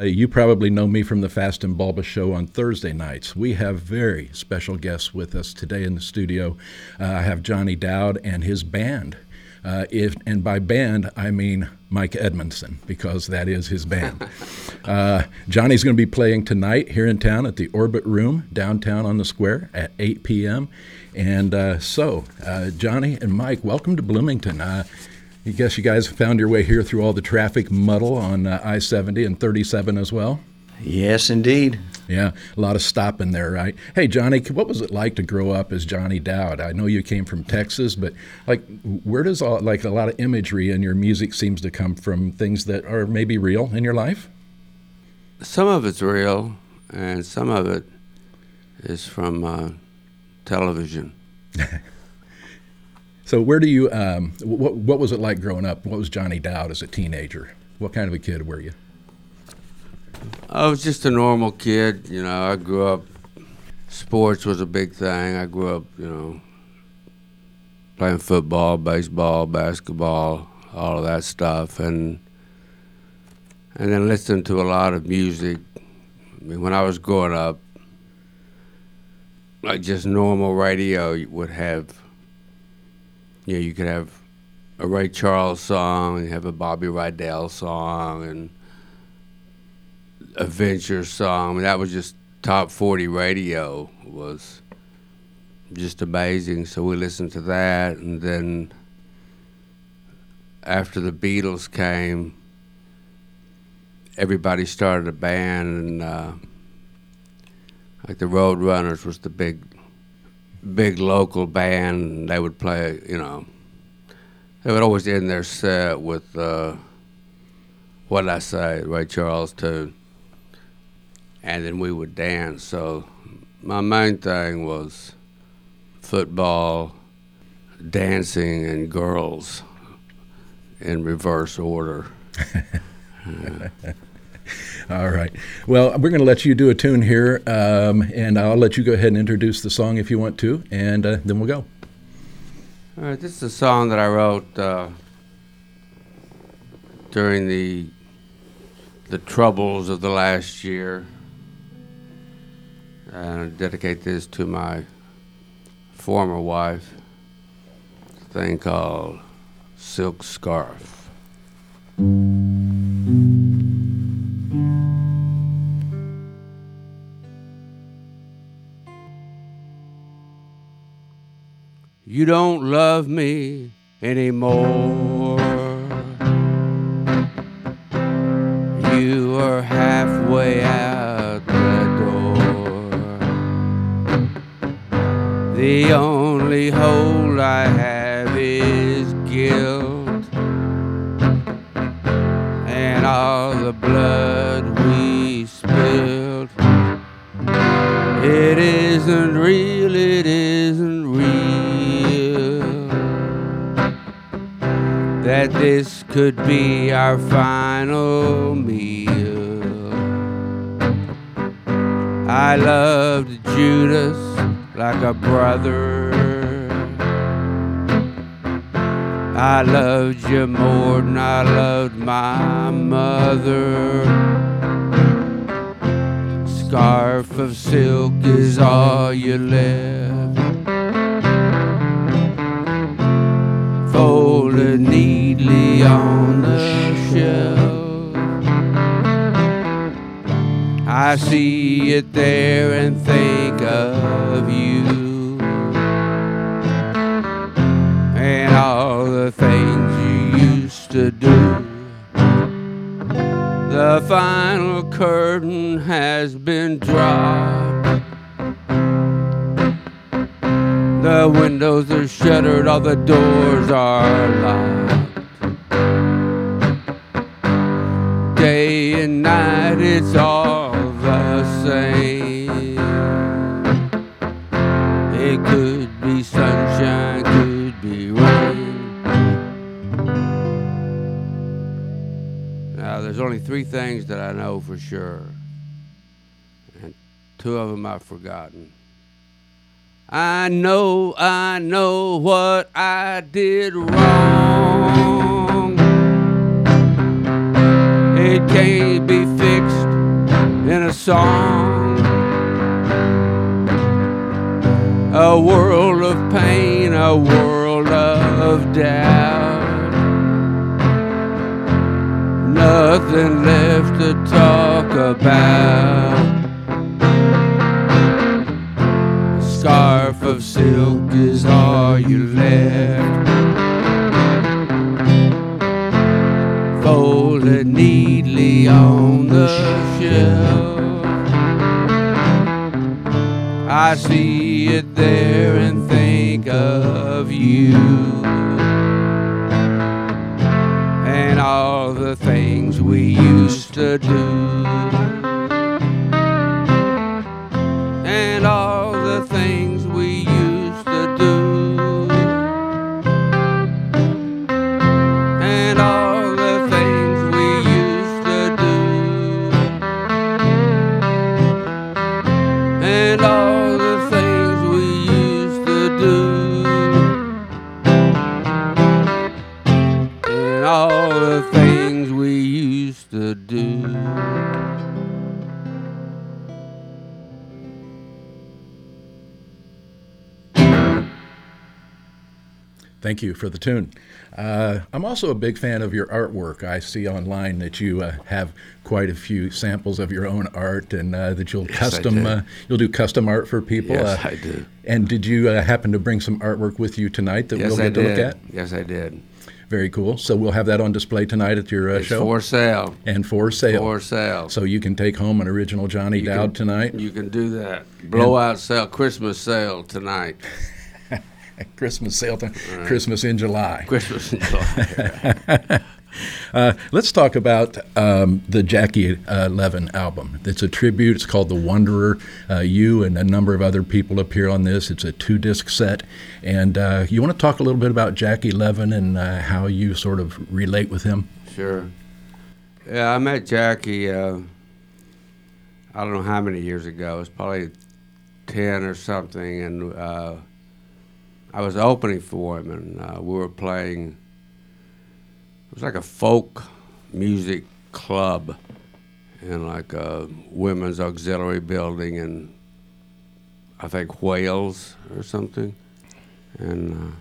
Uh, you probably know me from the Fast and Bulbous show on Thursday nights. We have very special guests with us today in the studio. Uh, I have Johnny Dowd and his band. Uh, if and by band I mean Mike Edmondson because that is his band. Uh, Johnny's going to be playing tonight here in town at the Orbit Room downtown on the square at 8 p.m. And uh, so, uh, Johnny and Mike, welcome to Bloomington. I guess you guys found your way here through all the traffic muddle on I 70 and 37 as well. Yes, indeed. Yeah, a lot of stopping there, right? Hey, Johnny, what was it like to grow up as Johnny Dowd? I know you came from Texas, but like, where does all like a lot of imagery in your music seems to come from? Things that are maybe real in your life. Some of it's real, and some of it is from uh, television. so, where do you? Um, what What was it like growing up? What was Johnny Dowd as a teenager? What kind of a kid were you? I was just a normal kid. You know, I grew up. Sports was a big thing. I grew up, you know, playing football, baseball, basketball, all of that stuff, and and then listening to a lot of music. I mean, when I was growing up, like just normal radio would have, know, you could have a Ray Charles song, and have a Bobby Rydell song, and a adventure song. I mean, that was just top 40 radio was just amazing. So we listened to that, and then after the Beatles came, everybody started a band, and uh, like the Roadrunners was the big, big local band. They would play, you know, they would always end their set with uh, what did I say, Ray Charles tune and then we would dance. So my main thing was football, dancing, and girls in reverse order. All right. Well, we're going to let you do a tune here, um, and I'll let you go ahead and introduce the song if you want to, and uh, then we'll go. All right. This is a song that I wrote uh, during the the troubles of the last year. And I dedicate this to my former wife, thing called Silk Scarf. You don't love me anymore. You are halfway out The door. The only hold I have this could be our final meal. I loved Judas like a brother. I loved you more than I loved my mother. Scarf of silk is all you left. Neatly on the shelf. I see it there and think of you and all the things you used to do. The final curtain has been dropped. The windows are shuttered, all the doors are locked. Day and night, it's all the same. It could be sunshine, could be rain. Now, there's only three things that I know for sure, and two of them I've forgotten. I know, I know what I did wrong. It can't be fixed in a song. A world of pain, a world of doubt. Nothing left to talk about. A scarf of silk is all you left. Folded neatly on the shelf. I see it there and think of you and all the things we used to do Thank you for the tune. Uh, I'm also a big fan of your artwork. I see online that you uh, have quite a few samples of your own art, and uh, that you'll I custom do. uh, you'll do custom art for people. Yes, Uh, I do. And did you uh, happen to bring some artwork with you tonight that yes we'll I get to did look at? yes I did Very cool. So we'll have that on display tonight at your uh, show for sale and for sale. for sale so you can take home an original Johnny You Dowd can- tonight. You can do that. Blowout sale, Christmas sale tonight. Christmas sale time. Christmas in July. Christmas in July. Uh, let's talk about um, the Jackie uh, Leven album. It's a tribute. It's called The Wanderer. Uh, you and a number of other people appear on this. It's a two disc set. And uh, you want to talk a little bit about Jackie Leven and uh, how you sort of relate with him? Sure. Yeah, I met Jackie. Uh, I don't know how many years ago. It was probably ten or something, and uh, I was opening for him, and uh, we were playing. It was like a folk music club in like a women's auxiliary building in, I think Wales or something, and. Uh,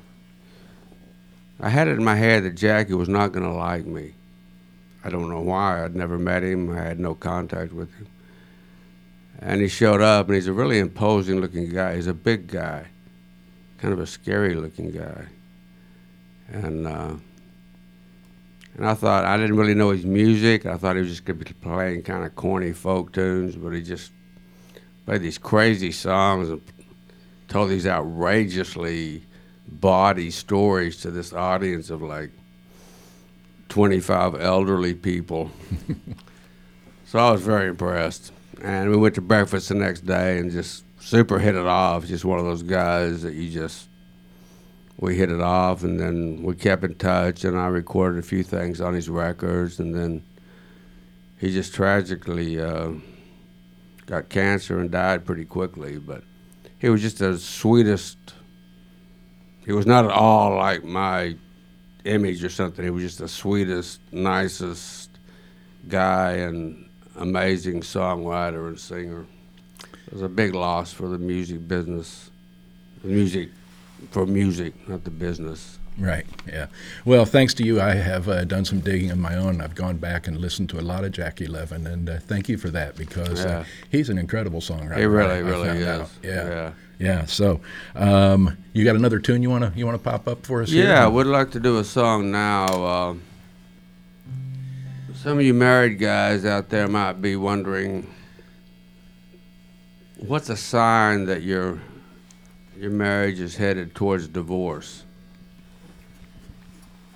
I had it in my head that Jackie was not going to like me. I don't know why. I'd never met him. I had no contact with him. And he showed up, and he's a really imposing looking guy. He's a big guy, kind of a scary looking guy. And uh, and I thought I didn't really know his music. I thought he was just going to be playing kind of corny folk tunes, but he just played these crazy songs and told these outrageously body stories to this audience of like 25 elderly people. so I was very impressed. And we went to breakfast the next day and just super hit it off. Just one of those guys that you just, we hit it off and then we kept in touch and I recorded a few things on his records and then he just tragically uh, got cancer and died pretty quickly. But he was just the sweetest he was not at all like my image or something. He was just the sweetest, nicest guy and amazing songwriter and singer. It was a big loss for the music business. The music, for music, not the business. Right. Yeah. Well, thanks to you, I have uh, done some digging of my own. I've gone back and listened to a lot of Jackie Leven, and uh, thank you for that because uh, he's an incredible songwriter. He really, really is. Yeah. Yeah. Yeah. So, um, you got another tune you wanna you wanna pop up for us? here? Yeah, I would like to do a song now. Uh, some of you married guys out there might be wondering what's a sign that your your marriage is headed towards divorce.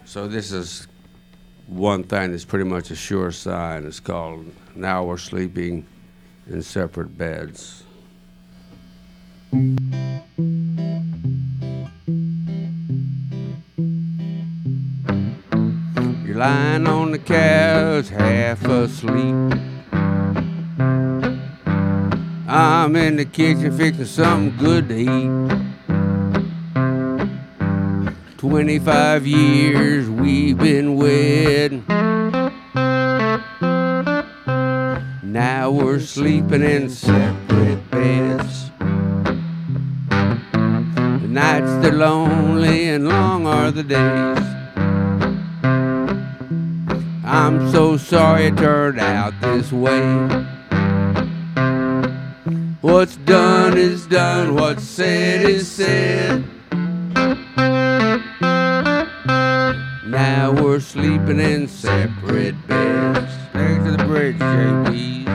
So this is one thing that's pretty much a sure sign. It's called now we're sleeping in separate beds. You're lying on the couch, half asleep. I'm in the kitchen fixing something good to eat. 25 years we've been wed. Now we're sleeping in separate beds. The nights they're lonely and long are the days. I'm so sorry it turned out this way. What's done is done, what's said is said. Now we're sleeping in separate beds. Thanks to the bridge, JBs.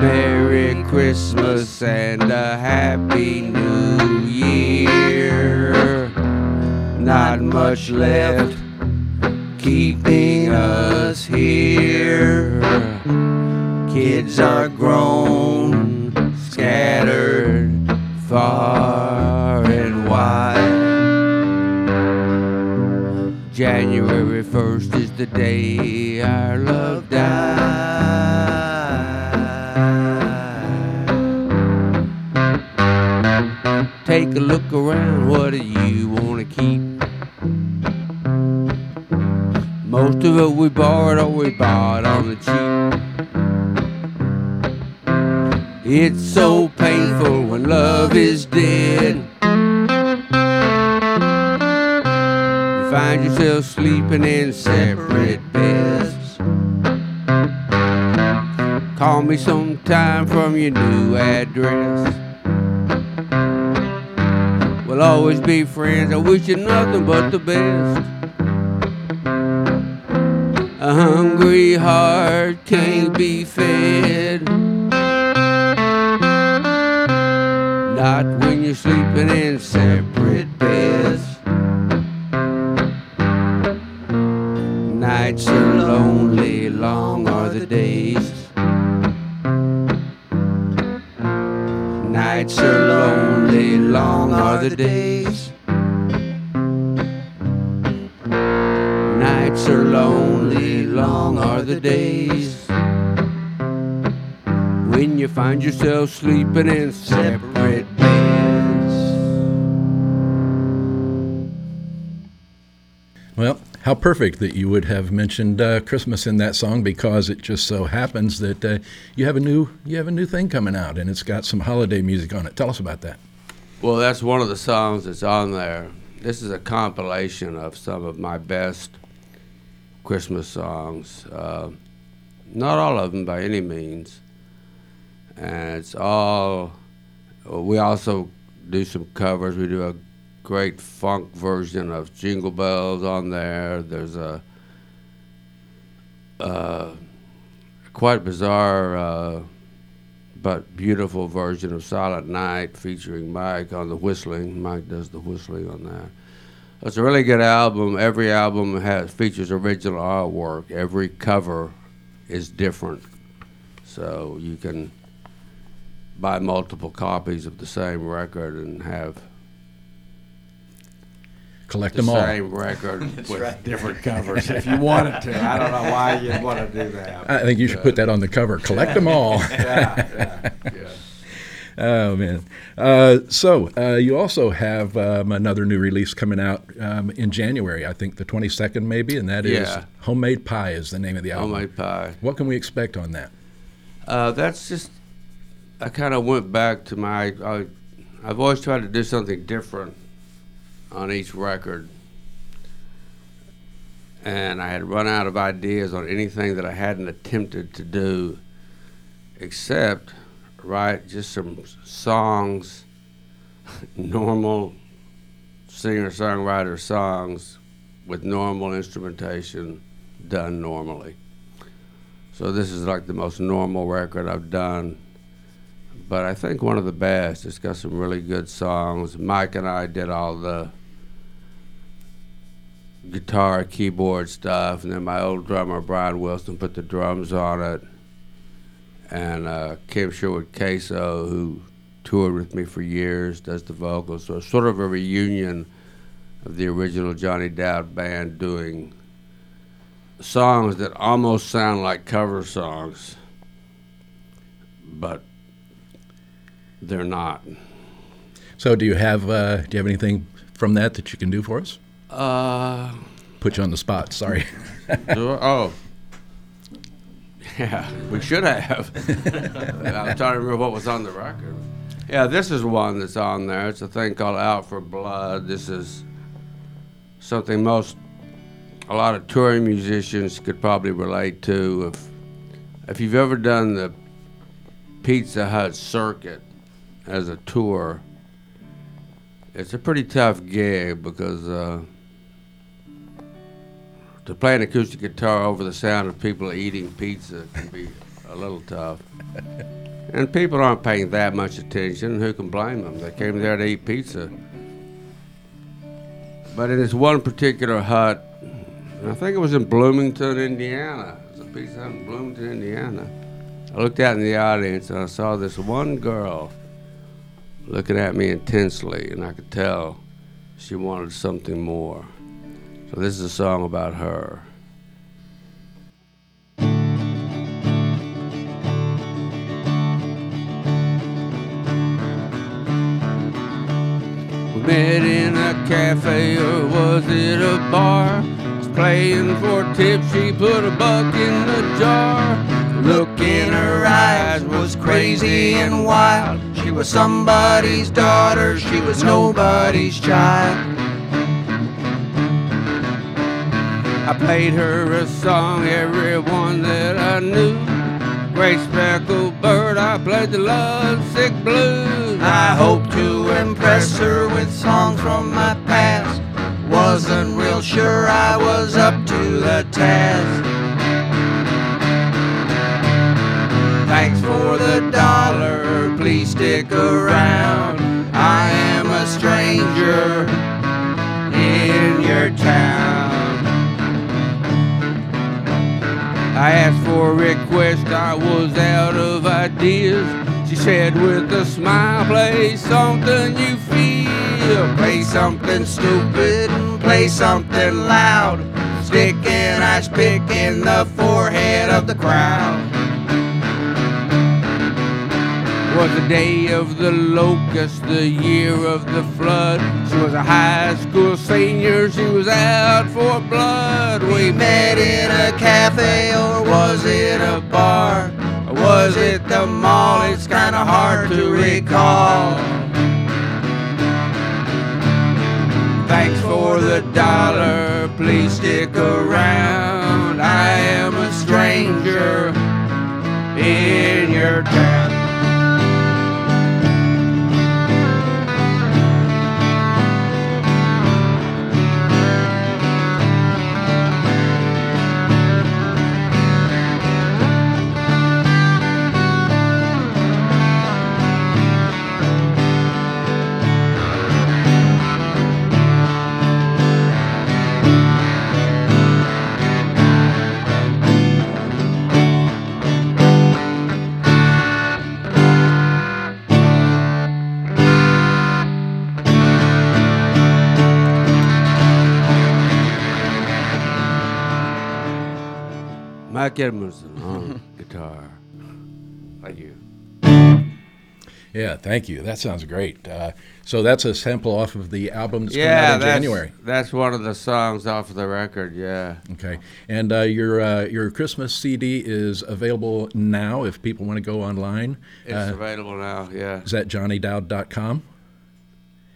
Merry Christmas and a Happy New Year. Not much left keeping us here. Kids are grown, scattered far and wide. January 1st is the day our love died. Take a look around, what do you want to keep? Most of it we borrowed or we bought on the cheap. It's so painful when love is dead. You find yourself sleeping in separate beds. Call me sometime from your new address. We'll always be friends. I wish you nothing but the best. A hungry heart can't be fed. You're sleeping in separate beds. Nights are lonely, long are the days. Nights are lonely, long are the days. Nights are lonely, long are the days. When you find yourself sleeping in separate Well, how perfect that you would have mentioned uh, Christmas in that song because it just so happens that uh, you have a new you have a new thing coming out and it's got some holiday music on it. Tell us about that. Well, that's one of the songs that's on there. This is a compilation of some of my best Christmas songs. Uh, not all of them by any means. And it's all. We also do some covers. We do a great funk version of Jingle Bells on there. There's a uh, quite bizarre uh, but beautiful version of Silent Night featuring Mike on the whistling. Mike does the whistling on that. It's a really good album. Every album has features original artwork. Every cover is different, so you can buy multiple copies of the same record and have Collect the them all. same record with right. different covers. if you wanted to. I don't know why you'd want to do that. I think you should put that on the cover. Collect them all. yeah, yeah. yeah. Oh man! Uh, so uh, you also have um, another new release coming out um, in January. I think the twenty second, maybe, and that is Yeah. "Homemade Pie" is the name of the album. Homemade pie. What can we expect on that? Uh, that's just. I kind of went back to my. I, I've always tried to do something different on each record, and I had run out of ideas on anything that I hadn't attempted to do, except write just some songs, normal singer-songwriter songs with normal instrumentation done normally. So this is like the most normal record I've done, but I think one of the best. It's got some really good songs. Mike and I did all the guitar, keyboard stuff, and then my old drummer Brian Wilson put the drums on it, and uh, Kim Sherwood Caso, who toured with me for years, does the vocals. So it's sort of a reunion of the original Johnny Dowd band doing songs that almost sound like cover songs, but they're not. So do you have uh, do you have anything from that that you can do for us? Uh, Put you on the spot. Sorry. oh. Yeah, we should have. I'm trying to remember what was on the record. Yeah, this is one that's on there. It's a thing called Out for Blood. This is something most, a lot of touring musicians could probably relate to. If, if you've ever done the Pizza Hut circuit as a tour, it's a pretty tough gig because uh, to play an acoustic guitar over the sound of people eating pizza can be a little tough. And people aren't paying that much attention. Who can blame them? They came there to eat pizza. But in this one particular hut, I think it was in Bloomington, Indiana. It was a pizza hut in Bloomington, Indiana. I looked out in the audience and I saw this one girl looking at me intensely, and I could tell she wanted something more. So this is a song about her. We met in a cafe or was it a bar? Was playing for tips, she put a buck in the jar. Look in her eyes was crazy and wild. She was somebody's daughter, she was nobody's child. I played her a song, everyone that I knew. Great speckled bird, I played the lovesick blues. I hoped to impress her with songs from my past. Wasn't real sure I was up to the task. Thanks for the dollar, please stick around. A request, I was out of ideas. She said with a smile, play something you feel. Play something stupid play something loud. Stick an ice pick in the forehead of the crowd. Was the day of the locust, the year of the flood. She was a high school senior, she was out for blood. We met in a cafe or was it a bar? Or was it the mall? It's kinda hard to recall. Thanks for the dollar, please stick around. I am a stranger in your town. Mike Edmondson on guitar. Thank you. Yeah, thank you. That sounds great. Uh, so that's a sample off of the album that's yeah, coming out in that's, January. That's one of the songs off of the record. Yeah. Okay, and uh, your uh, your Christmas CD is available now if people want to go online. It's Uh, available now. Yeah. is that johnnydowd.com?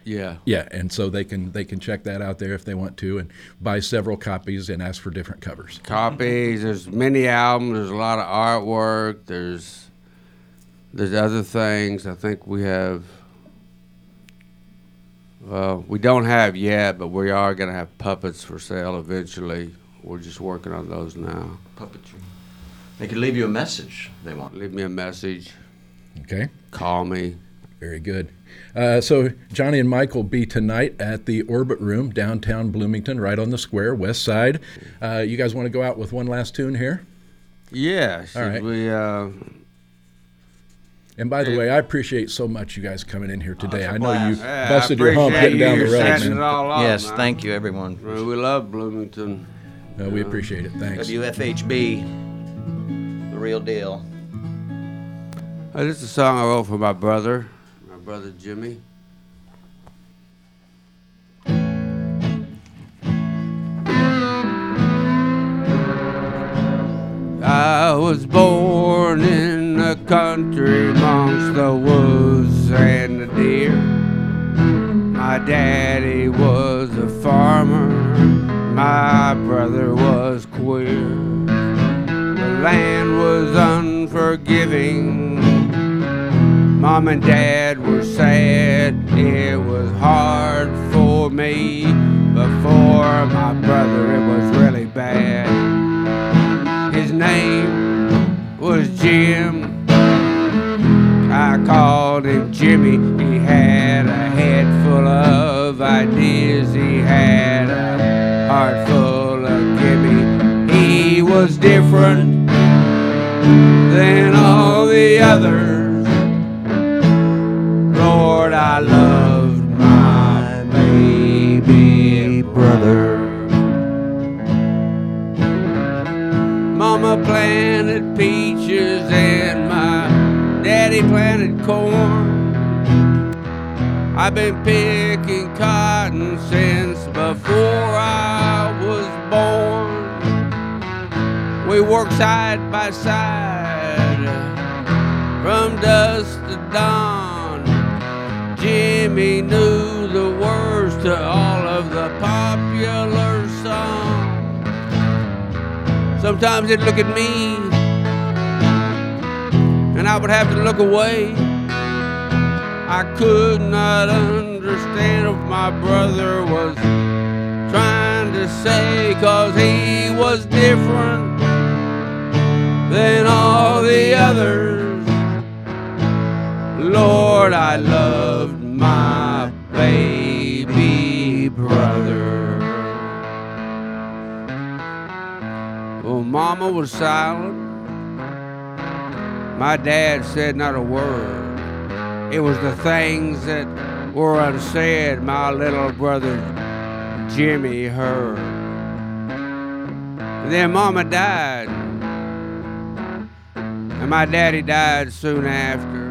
Yeah. Yeah, and so they can they can check that out there if they want to and buy several copies and ask for different covers. Copies. There's many albums. There's a lot of artwork. There's there's other things. I think we have. Well, we don't have yet, but we are going to have puppets for sale eventually. We're just working on those now. puppetry. They could leave you a message if they want. Leave me a message. Okay, Call me. very good. Uh, so Johnny and Mike will be tonight at the Orbit Room downtown Bloomington, right on the square, west side. Uh, you guys want to go out with one last tune here? Yeah. Should right. we? Uh, And by the way, I appreciate so much you guys coming in here today. I know you blast. yeah, busted your hump appreciate getting down the road, man. it all up, yes, man. thank you, everyone. We love Bloomington. No, we appreciate it. Thanks. WFHB, the real deal. Uh, this is a song I wrote for my brother, my brother Jimmy. I was born in the country amongst the woods and the deer. My daddy was a farmer, my brother was queer. The land was unforgiving. Mom and dad were sad, it was hard for me. But for my brother, it was really bad. His name was Jim. I called him Jimmy. He had a head full of ideas. He had a heart full of gimme. He was different than all the others. I've been picking cotton since before I was born. We worked side by side from dusk to dawn. Jimmy knew the words to all of the popular songs. Sometimes he'd look at me, and I would have to look away. I could not understand what my brother was trying to say, cause he was different than all the others. Lord, I loved my baby brother. Well, Mama was silent. My dad said not a word. It was the things that were unsaid my little brother Jimmy heard. And then Mama died. And my daddy died soon after.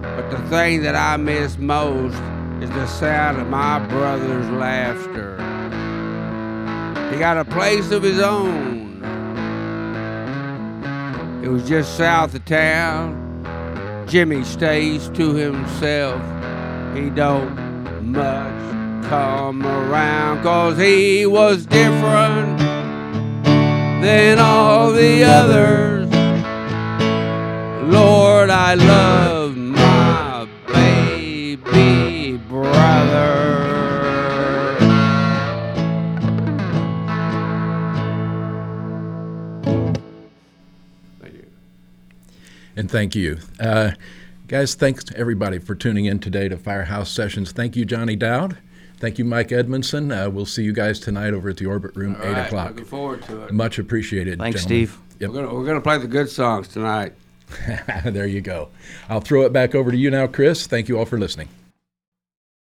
But the thing that I miss most is the sound of my brother's laughter. He got a place of his own. It was just south of town. Jimmy stays to himself. He don't much come around cause he was different than all the others. Lord, I love And thank you. Uh, guys, thanks to everybody for tuning in today to Firehouse Sessions. Thank you, Johnny Dowd. Thank you, Mike Edmondson. Uh, we'll see you guys tonight over at the Orbit Room, All 8 right, o'clock. Looking forward to it. Much appreciated. Thanks, gentlemen. Steve. Yep. We're gonna, we're gonna play the good songs tonight. there you go. I'll throw it back over to you now, Chris. Thank you all for listening.